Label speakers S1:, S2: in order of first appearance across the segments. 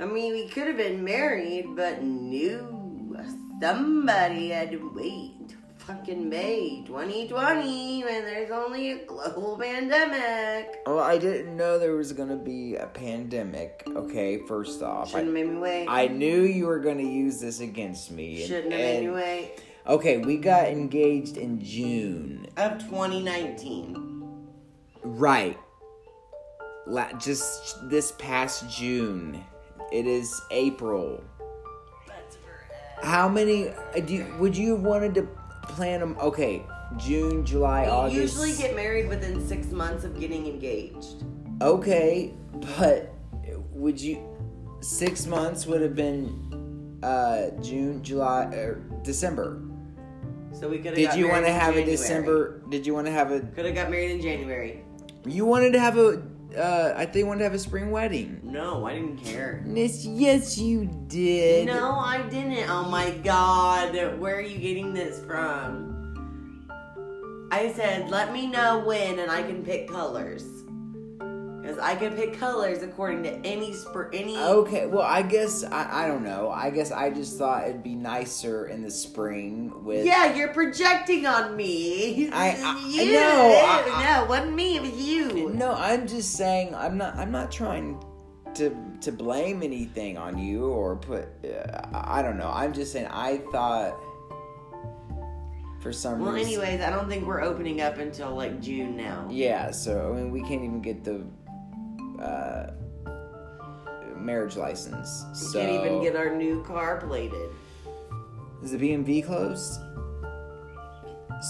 S1: I mean, we could have been married, but no. Somebody had to wait fucking May 2020 when there's only a global pandemic.
S2: Well, I didn't know there was gonna be a pandemic. Okay, first off,
S1: Shouldn't have
S2: I,
S1: made me wait.
S2: I knew you were gonna use this against me. and-
S1: Shouldn't have made me wait.
S2: Okay, we got engaged in June.
S1: Of 2019.
S2: Right. La- just this past June. It is April. How many? uh, Do you, would you have wanted to plan them? Okay, June, July,
S1: We
S2: August.
S1: usually get married within six months of getting engaged.
S2: Okay, but would you? Six months would have been uh, June, July, or December.
S1: So we could have.
S2: Did you want to have a December? Did you want to have a?
S1: Could have got married in January.
S2: You wanted to have a. Uh, I think wanted to have a spring wedding.
S1: No, I didn't care.
S2: Yes, yes, you did.
S1: No, I didn't. Oh my god, where are you getting this from? I said, let me know when and I can pick colors. Because I can pick colors according to any spur, any.
S2: Okay, well, I guess I, I don't know. I guess I just thought it'd be nicer in the spring with.
S1: Yeah, you're projecting on me.
S2: I- I-
S1: you,
S2: no, I-
S1: no, wasn't me, it was you.
S2: No, I'm just saying I'm not. I'm not trying to to blame anything on you or put. Uh, I don't know. I'm just saying I thought. For some
S1: Well,
S2: reason.
S1: anyways, I don't think we're opening up until like June now.
S2: Yeah, so I mean, we can't even get the uh, marriage license.
S1: We
S2: So
S1: can't even get our new car plated.
S2: is the BMV closed?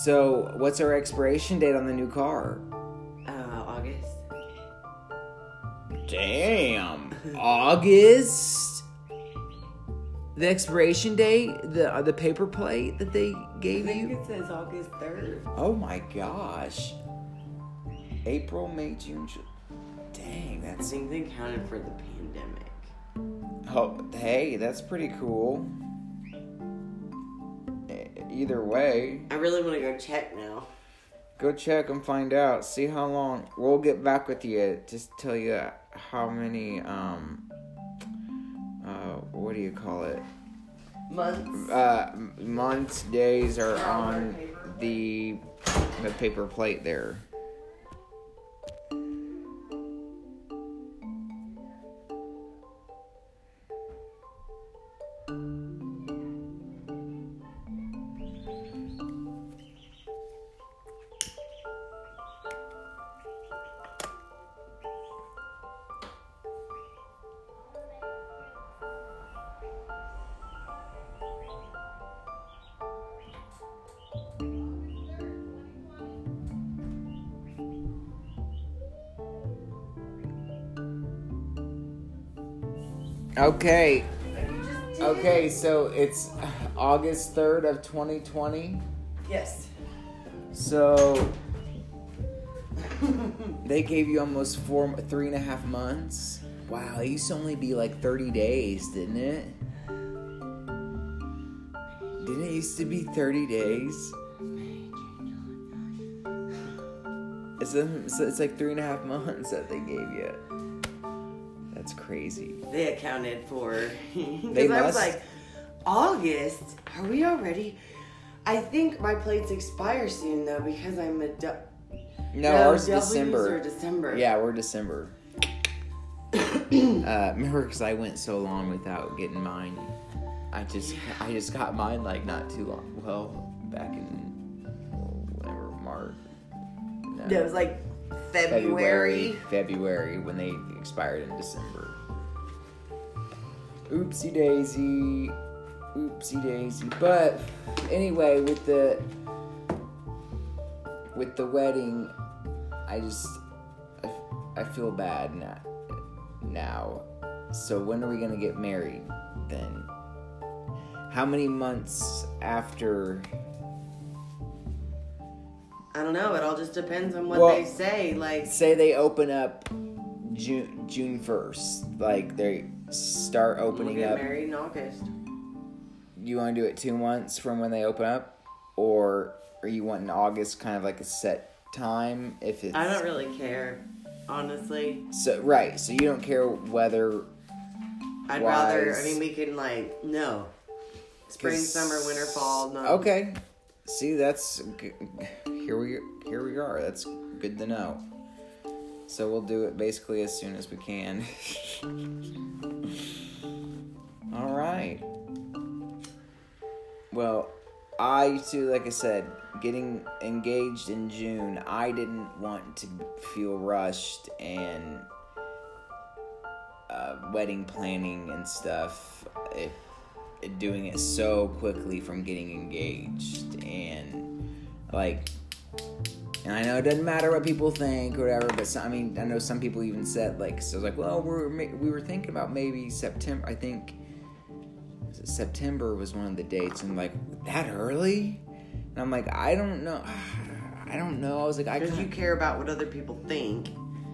S2: So what's our expiration date on the new car?
S1: Uh, August.
S2: Damn, August. The expiration date, the uh, the paper plate that they
S1: I
S2: gave
S1: think
S2: you.
S1: it says August 3rd.
S2: Oh my gosh. April, May, June. Ju- That's
S1: think they counted for the pandemic.
S2: Oh, hey, that's pretty cool. Either way,
S1: I really want to go check now.
S2: go check and find out. See how long. We'll get back with you. Just tell you how many. Um. Uh, what do you call it?
S1: Months.
S2: Uh, months, days are on the the paper plate there. Okay. Okay, so it's August 3rd of 2020.
S1: Yes.
S2: So they gave you almost four, three and a half months. Wow, it used to only be like 30 days, didn't it? Didn't it used to be 30 days? It's, a, it's like three and a half months that they gave you. That's crazy.
S1: They accounted for.
S2: They
S1: I was like, August? Are we already? I think my plates expire soon though because I'm a. Du-
S2: No, ours
S1: W's
S2: December.
S1: December.
S2: Yeah, we're December. uh, remember, because I went so long without getting mine. I just, I just got mine like not too long. Well, back in whatever March. No,
S1: It was like February.
S2: February when they expired in December. Oopsie daisy, oopsie daisy. But anyway, with the with the wedding, I just I, I feel bad now. Now, so when are we gonna get married then? How many months after?
S1: I don't know. It all just depends on what
S2: Well-
S1: they say. Like,
S2: Say they open up June June first, like they start
S1: we'll
S2: opening
S1: get
S2: up.
S1: married in August.
S2: You want to do it two months from when they open up, or are you wanting August, kind of like a set time? If it's
S1: I don't really care, honestly.
S2: so right, so you don't care whether
S1: I'd rather. I mean, we can like no. Spring, summer, winter, fall. No.
S2: Okay. See, that's here we here we are. That's good to know. So we'll do it basically as soon as we can. All right. Well, I too, like I said, getting engaged in June, I didn't want to feel rushed and uh, wedding planning and stuff. Doing it so quickly from getting engaged and like. And I know it doesn't matter what people think or whatever, but some, I mean, I know some people even said like, so I was like, well, we're we were thinking about maybe September. I think September was one of the dates, and like that early, and I'm like, I don't know, I don't know. I was like, I
S1: Because you care about what other people think.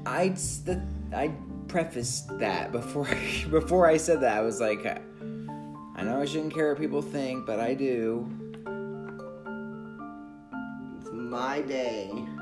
S2: I the I prefaced that before before I said that. I was like, I know I shouldn't care what people think, but I do.
S1: My day.